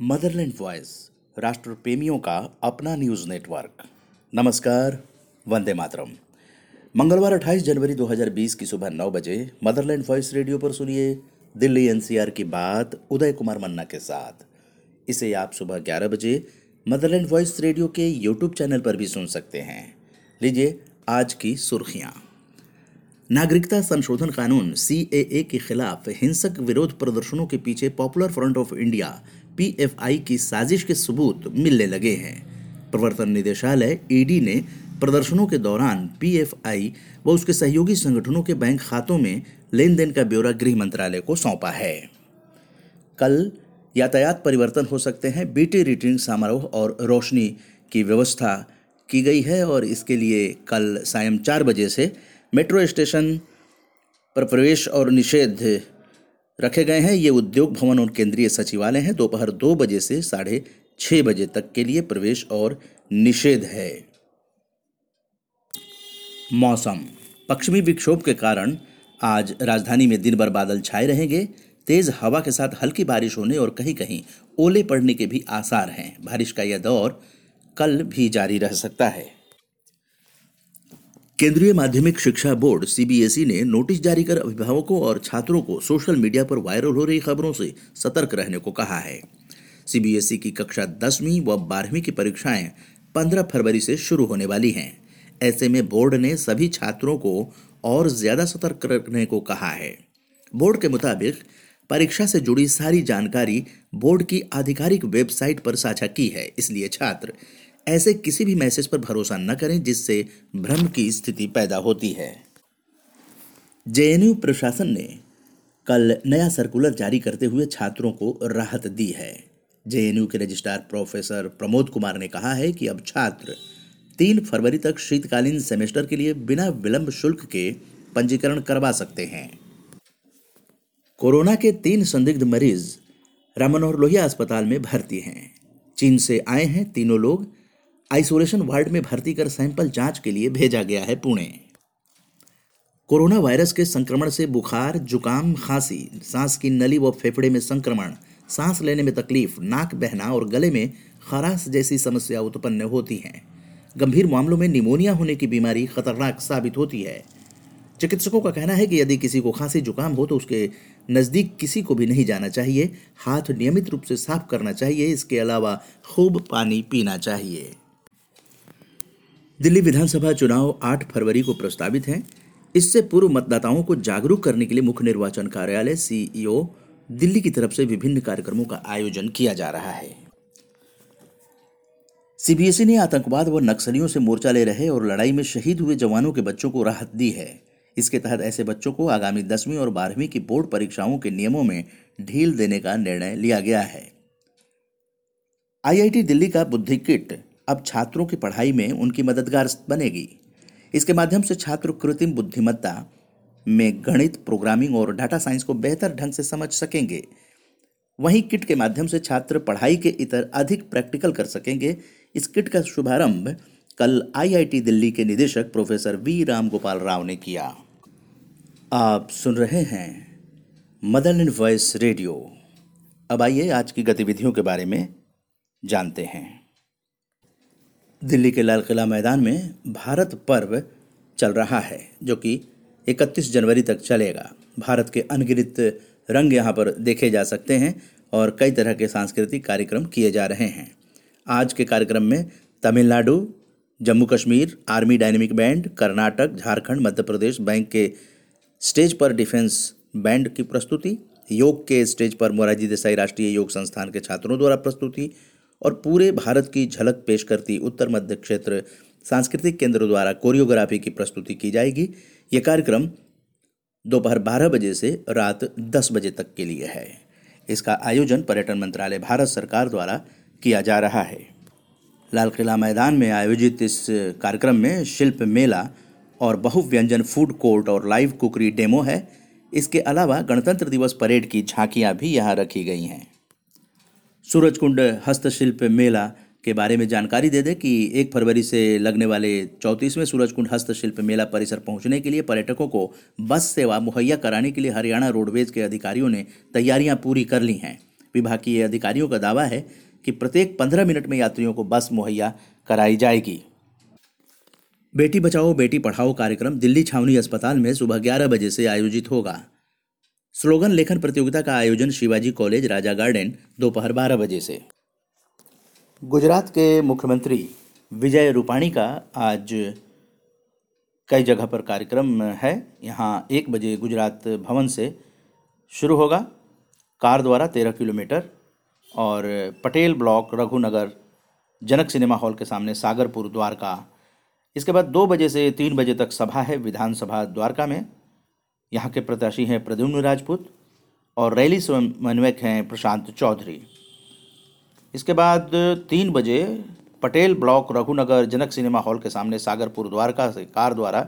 Motherland voice राष्ट्र प्रेमियों का अपना न्यूज़ नेटवर्क। नमस्कार, वंदे मातरम। मंगलवार 28 जनवरी 2020 की सुबह 9 बजे मदरलैंड वॉइस रेडियो पर सुनिए दिल्ली एनसीआर की बात उदय कुमार मन्ना के साथ। इसे आप सुबह 11 बजे मदरलैंड वॉइस रेडियो के यूट्यूब चैनल पर भी सुन सकते हैं। लीजिए आज की सुर्खियाँ। नागरिकता संशोधन कानून सीएए के खिलाफ हिंसक विरोध प्रदर्शनों के पीछे Popular Front of India PFI की साजिश के सबूत मिलने लगे हैं। प्रवर्तन निदेशालय ईडी ने प्रदर्शनों के दौरान पीएफआई व उसके सहयोगी संगठनों के बैंक खातों में लेन देन का ब्यौरा गृह मंत्रालय को सौंपा है। कल यातायात परिवर्तन हो सकते हैं, बीटी रिटर्निंग समारोह और रोशनी की व्यवस्था की गई है और इसके लिए कल सायं चार बजे से मेट्रो स्टेशन पर प्रवेश और निषेध रखे गए हैं। ये उद्योग भवन और केंद्रीय सचिवालय हैं। दोपहर दो बजे से साढ़े छह बजे तक के लिए प्रवेश और निषेध है। मौसम। पश्चिमी विक्षोभ के कारण आज राजधानी में दिन भर बादल छाए रहेंगे। तेज हवा के साथ हल्की बारिश होने और कहीं कहीं ओले पड़ने के भी आसार हैं। बारिश का यह दौर कल भी जारी रह सकता है। केंद्रीय माध्यमिक शिक्षा बोर्ड सीबीएसई ने नोटिस जारी कर अभिभावकों और छात्रों को सोशल मीडिया पर वायरल हो रही खबरों से सतर्क रहने को कहा है। सीबीएसई की कक्षा दसवीं व बारहवीं की परीक्षाएँ 15 फरवरी से शुरू होने वाली हैं। ऐसे में बोर्ड ने सभी छात्रों को और ज़्यादा सतर्क रखने को कहा है। बोर्ड के मुताबिक, परीक्षा से जुड़ी सारी जानकारी बोर्ड की आधिकारिक वेबसाइट पर साझा की है, इसलिए छात्र ऐसे किसी भी मैसेज पर भरोसा न करें जिससे भ्रम की स्थिति पैदा होती है। जेएनयू प्रशासन ने कल नया सर्कुलर जारी करते हुए छात्रों को राहत दी है। जेएनयू के रजिस्ट्रार प्रोफेसर प्रमोद कुमार ने कहा है कि अब छात्र तीन फरवरी तक शीतकालीन सेमेस्टर के लिए बिना विलंब शुल्क के पंजीकरण करवा सकते हैं। कोरोना के तीन संदिग्ध मरीज़ रामनोहर लोहिया अस्पताल में भर्ती हैं। चीन से आए हैं तीनों लोग आइसोलेशन वार्ड में भर्ती कर सैंपल जाँच के लिए भेजा गया है पुणे। कोरोना वायरस के संक्रमण से बुखार, जुकाम, खांसी, सांस की नली व फेफड़े में संक्रमण, सांस लेने में तकलीफ़, नाक बहना और गले में खराश जैसी समस्या उत्पन्न होती हैं। गंभीर मामलों में निमोनिया होने की बीमारी खतरनाक साबित होती है। चिकित्सकों का कहना है कि यदि किसी को खांसी, जुकाम हो तो उसके नज़दीक किसी को भी नहीं जाना चाहिए। हाथ नियमित रूप से साफ़ करना चाहिए। इसके अलावा खूब पानी पीना चाहिए। दिल्ली विधानसभा चुनाव 8 फरवरी को प्रस्तावित हैं। इससे पूर्व मतदाताओं को जागरूक करने के लिए मुख्य निर्वाचन कार्यालय सीईओ दिल्ली की तरफ़ से विभिन्न कार्यक्रमों का आयोजन किया जा रहा है। सीबीएसई ने आतंकवाद व नक्सलियों से मोर्चा ले रहे और लड़ाई में शहीद हुए जवानों के बच्चों को राहत दी है। इसके तहत ऐसे बच्चों को आगामी दसवीं और बारहवीं की बोर्ड परीक्षाओं के नियमों में ढील देने का निर्णय लिया गया है। आईआईटी दिल्ली का बुद्धि किट अब छात्रों की पढ़ाई में उनकी मददगार बनेगी। इसके माध्यम से छात्र कृत्रिम बुद्धिमत्ता में गणित, प्रोग्रामिंग और डाटा साइंस को बेहतर ढंग से समझ सकेंगे। वहीं किट के माध्यम से छात्र पढ़ाई के इतर अधिक प्रैक्टिकल कर सकेंगे। इस किट का शुभारंभ कल आईआईटी दिल्ली के निदेशक प्रोफेसर वी राम गोपाल राव ने किया। आप सुन रहे हैं मदर इन वॉइस रेडियो। अब आइए आज की गतिविधियों के बारे में जानते हैं। दिल्ली के लाल किला मैदान में भारत पर्व चल रहा है, जो कि 31 जनवरी तक चलेगा। भारत के अनगिनत रंग यहाँ पर देखे जा सकते हैं और कई तरह के सांस्कृतिक कार्यक्रम किए जा रहे हैं। आज के कार्यक्रम में Tamil Nadu Jammu Kashmir army dynamic band, Karnataka, Jharkhand Madhya Pradesh bank के स्टेज पर डिफेंस बैंड की प्रस्तुति, योग के स्टेज पर मोरारजी देसाई राष्ट्रीय योग संस्थान के छात्रों द्वारा प्रस्तुति और पूरे भारत की झलक पेश करती उत्तर मध्य क्षेत्र सांस्कृतिक केंद्र द्वारा कोरियोग्राफी की प्रस्तुति की जाएगी। ये कार्यक्रम दोपहर बारह बजे से रात दस बजे तक के लिए है। इसका आयोजन पर्यटन मंत्रालय भारत सरकार द्वारा किया जा रहा है। लाल किला मैदान में आयोजित इस कार्यक्रम में शिल्प मेला और बहुव्यंजन फ़ूड कोर्ट और लाइव कुकरी डेमो है। इसके अलावा गणतंत्र दिवस परेड की झांकियाँ भी यहाँ रखी गई हैं। सूरजकुंड हस्तशिल्प मेला के बारे में जानकारी दे दें कि एक फरवरी से लगने वाले चौंतीसवें सूरजकुंड हस्तशिल्प मेला परिसर पहुँचने के लिए पर्यटकों को बस सेवा मुहैया कराने के लिए हरियाणा रोडवेज़ के अधिकारियों ने तैयारियाँ पूरी कर ली हैं। विभागीय अधिकारियों का दावा है कि प्रत्येक पंद्रह मिनट में यात्रियों को बस मुहैया कराई जाएगी। बेटी बचाओ, बेटी पढ़ाओ कार्यक्रम दिल्ली छावनी अस्पताल में सुबह ग्यारह बजे से आयोजित होगा। स्लोगन लेखन प्रतियोगिता का आयोजन शिवाजी कॉलेज, राजा गार्डन, दोपहर बारह बजे से। गुजरात के मुख्यमंत्री विजय रूपाणी का आज कई जगह पर कार्यक्रम है। यहाँ एक बजे गुजरात भवन से शुरू होगा। कार द्वारा तेरह किलोमीटर और Patel block, Raghunagar, Janak cinema hall के सामने सागरपुर द्वारका। इसके बाद दो बजे से तीन बजे तक सभा है विधानसभा द्वारका में। यहाँ के प्रत्याशी हैं प्रद्युम्न राजपूत और रैली समन्वयक हैं प्रशांत चौधरी। इसके बाद तीन बजे Patel block Raghunagar Janak cinema hall के सामने सागरपुर द्वारका से कार द्वारा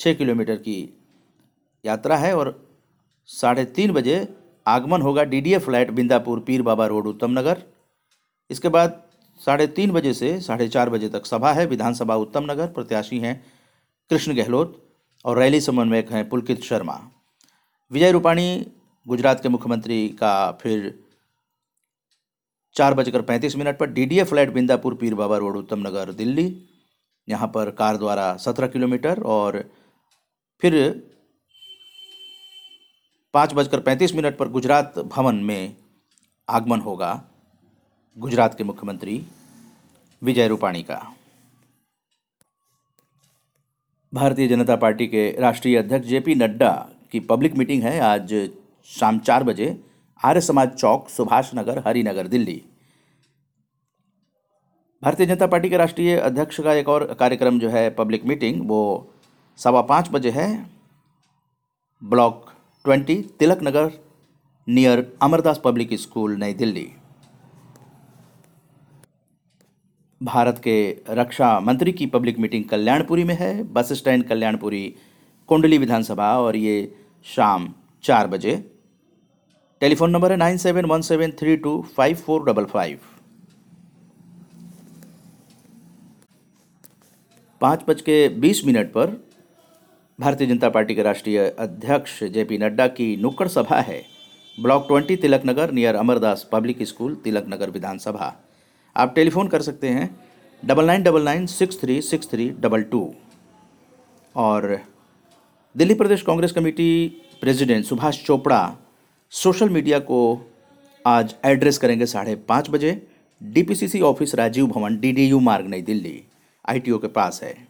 छः किलोमीटर की यात्रा है और साढ़े तीन बजे आगमन होगा D D A flat Bindapur Pir Baba road, उत्तम नगर। इसके बाद साढ़े तीन बजे से साढ़े चार बजे तक सभा है, विधानसभा उत्तम नगर, प्रत्याशी हैं कृष्ण गहलोत और रैली समन्वयक हैं पुलकित शर्मा। विजय रूपाणी, गुजरात के मुख्यमंत्री का फिर चार बजकर पैंतीस मिनट पर DDA flat Bindapur, Pir Baba road, उत्तम नगर, दिल्ली। यहाँ पर कार द्वारा सत्रह किलोमीटर और फिर पाँच बजकर पैंतीस मिनट पर गुजरात भवन में आगमन होगा गुजरात के मुख्यमंत्री विजय रूपाणी का। भारतीय जनता पार्टी के राष्ट्रीय अध्यक्ष जेपी नड्डा की पब्लिक मीटिंग है आज शाम चार बजे, आर्य समाज चौक, सुभाष नगर, हरिनगर, दिल्ली। भारतीय जनता पार्टी के राष्ट्रीय अध्यक्ष का एक और कार्यक्रम जो है पब्लिक मीटिंग, वो सवा पाँच बजे है। Block twenty, Tilak Nagar, near Amardas public school, New Delhi. Bharat के रक्षा मंत्री की पब्लिक मीटिंग कल्याणपुरी में है। बस स्टैंड कल्याणपुरी, कुंडली विधानसभा और ये शाम चार बजे। टेलीफोन नंबर है nine seven one seven three two five four double five. पाँच बज के बीस मिनट पर भारतीय जनता पार्टी के राष्ट्रीय अध्यक्ष जे पी नड्डा की नुक्कड़ सभा है। Block twenty Tilak Nagar near Amardas public school Tilak Nagar विधानसभा। आप टेलीफोन कर सकते हैं double nine double nine six three six three double two और Delhi Pradesh Congress committee president Subhash Chopra social media को आज एड्रेस करेंगे साढ़े पाँच बजे। डीपीसीसी ऑफ़िस राजीव भवन, डीडीयू मार्ग, नई दिल्ली। आईटीओ के पास है।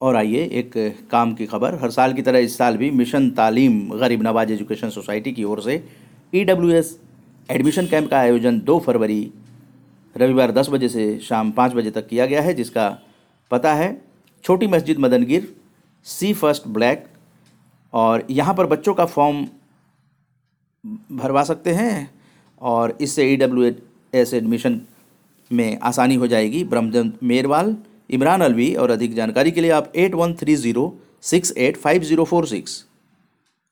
और आइए एक काम की खबर। हर साल की तरह इस साल भी मिशन तालीम गरीब नवाज़ एजुकेशन सोसाइटी की ओर से E W S admission camp का आयोजन दो फरवरी, रविवार दस बजे से शाम पाँच बजे तक किया गया है, जिसका पता है छोटी मस्जिद मदनगिर सी फ़र्स्ट ब्लैक, और यहाँ पर बच्चों का फॉर्म भरवा सकते हैं और इससे ई डब्ल्यू एस एडमिशन में आसानी हो जाएगी। ब्रह्मचंद मेरवाल इमरान अलवी और अधिक जानकारी के लिए आप eight one three zero six eight five zero four six.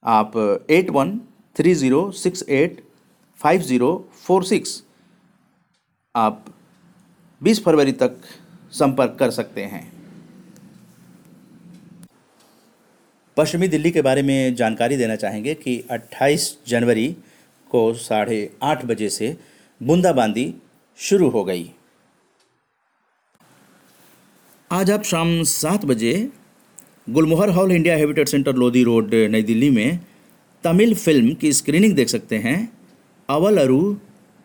आप eight one three zero six eight five zero four six. आप बीस फरवरी तक संपर्क कर सकते हैं। पश्चिमी दिल्ली के बारे में जानकारी देना चाहेंगे कि 28 जनवरी को साढ़े आठ बजे से बूंदाबांदी शुरू हो गई। आज आप शाम सात बजे Gulmohar hall India habitat centre Lodhi road, नई दिल्ली में तमिल फ़िल्म की स्क्रीनिंग देख सकते हैं। अवल अरु,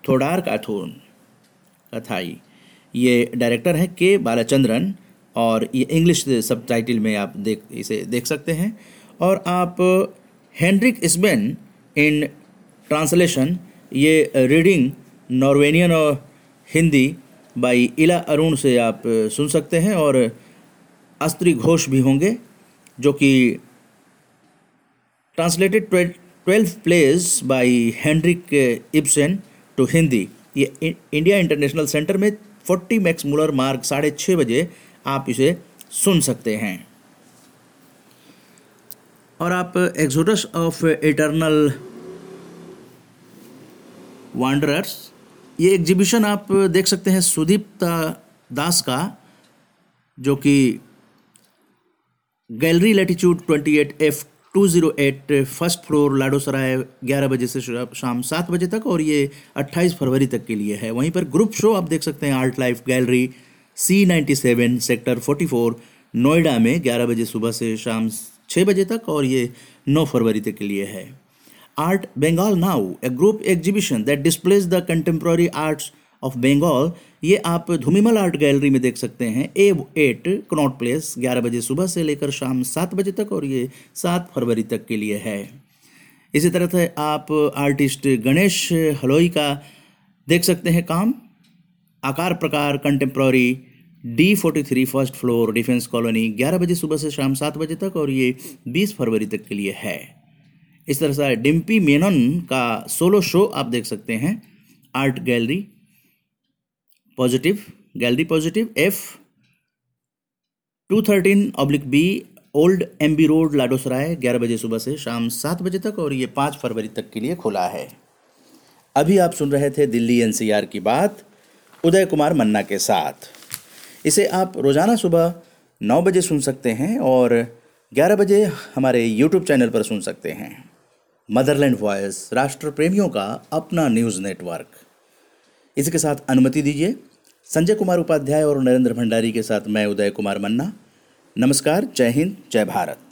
थोडार काथून, कथाई। ये डायरेक्टर हैं के बालाचंद्रन और ये इंग्लिश सब में आप देख, इसे देख सकते हैं। और आप हेनरिक इसबेन इन ट्रांसलेशन ये रीडिंग नॉर्वेनियन और हिंदी बाई इला अरुण से आप सुन सकते हैं और अस्त्री घोष भी होंगे, जो कि translated twelve plays by Henrik Ibsen to Hindi ये इंडिया इंटरनेशनल सेंटर में फोर्टी मैक्स मुलर मार्ग साढ़े छः बजे आप इसे सुन सकते हैं। और आप एक्सोडस ऑफ़ इटर्नल वांडरर्स ये एग्जीबिशन आप देख सकते हैं सुदीप दास का, जो कि gallery latitude 28 F two zero eight, first floor Lado Sarai ग्यारह बजे से शाम सात बजे तक और ये अट्ठाईस फरवरी तक के लिए है। वहीं पर ग्रुप शो आप देख सकते हैं art life gallery, C ninety seven, sector forty four, Noida में ग्यारह बजे सुबह से शाम छः बजे तक और ये नौ फरवरी तक के लिए है। Art Bengal now a group exhibition that displays the contemporary arts of Bengal ये आप धूमिमल आर्ट गैलरी में देख सकते हैं। ए एट कनॉट प्लेस ग्यारह बजे सुबह से लेकर शाम सात बजे तक और ये सात फरवरी तक के लिए है। इसी तरह से आप आर्टिस्ट गणेश हलोई का देख सकते हैं काम। Akar Prakar contemporary D forty three first floor defence colony ग्यारह बजे सुबह से शाम सात बजे तक और ये बीस फरवरी तक के लिए है। इस तरह से डिम्पी मेनन का सोलो शो आप देख सकते हैं। Art gallery positive gallery positive, F two thirteen oblique B, old M B road, Ladosarai, ग्यारह बजे सुबह से शाम सात बजे तक और ये पाँच फरवरी तक के लिए खुला है। अभी आप सुन रहे थे दिल्ली एनसीआर की बात, उदय कुमार मन्ना के साथ। इसे आप रोज़ाना सुबह नौ बजे सुन सकते हैं और ग्यारह बजे हमारे यूट्यूब चैनल पर सुन सकते हैं। मदरलैंड वॉयस राष्ट्र प्रेमियों का अपना न्यूज़ नेटवर्क इसी के साथ अनुमति दीजिए, संजय कुमार उपाध्याय और नरेंद्र भंडारी के साथ मैं उदय कुमार मन्ना। नमस्कार, जय हिंद, जय भारत।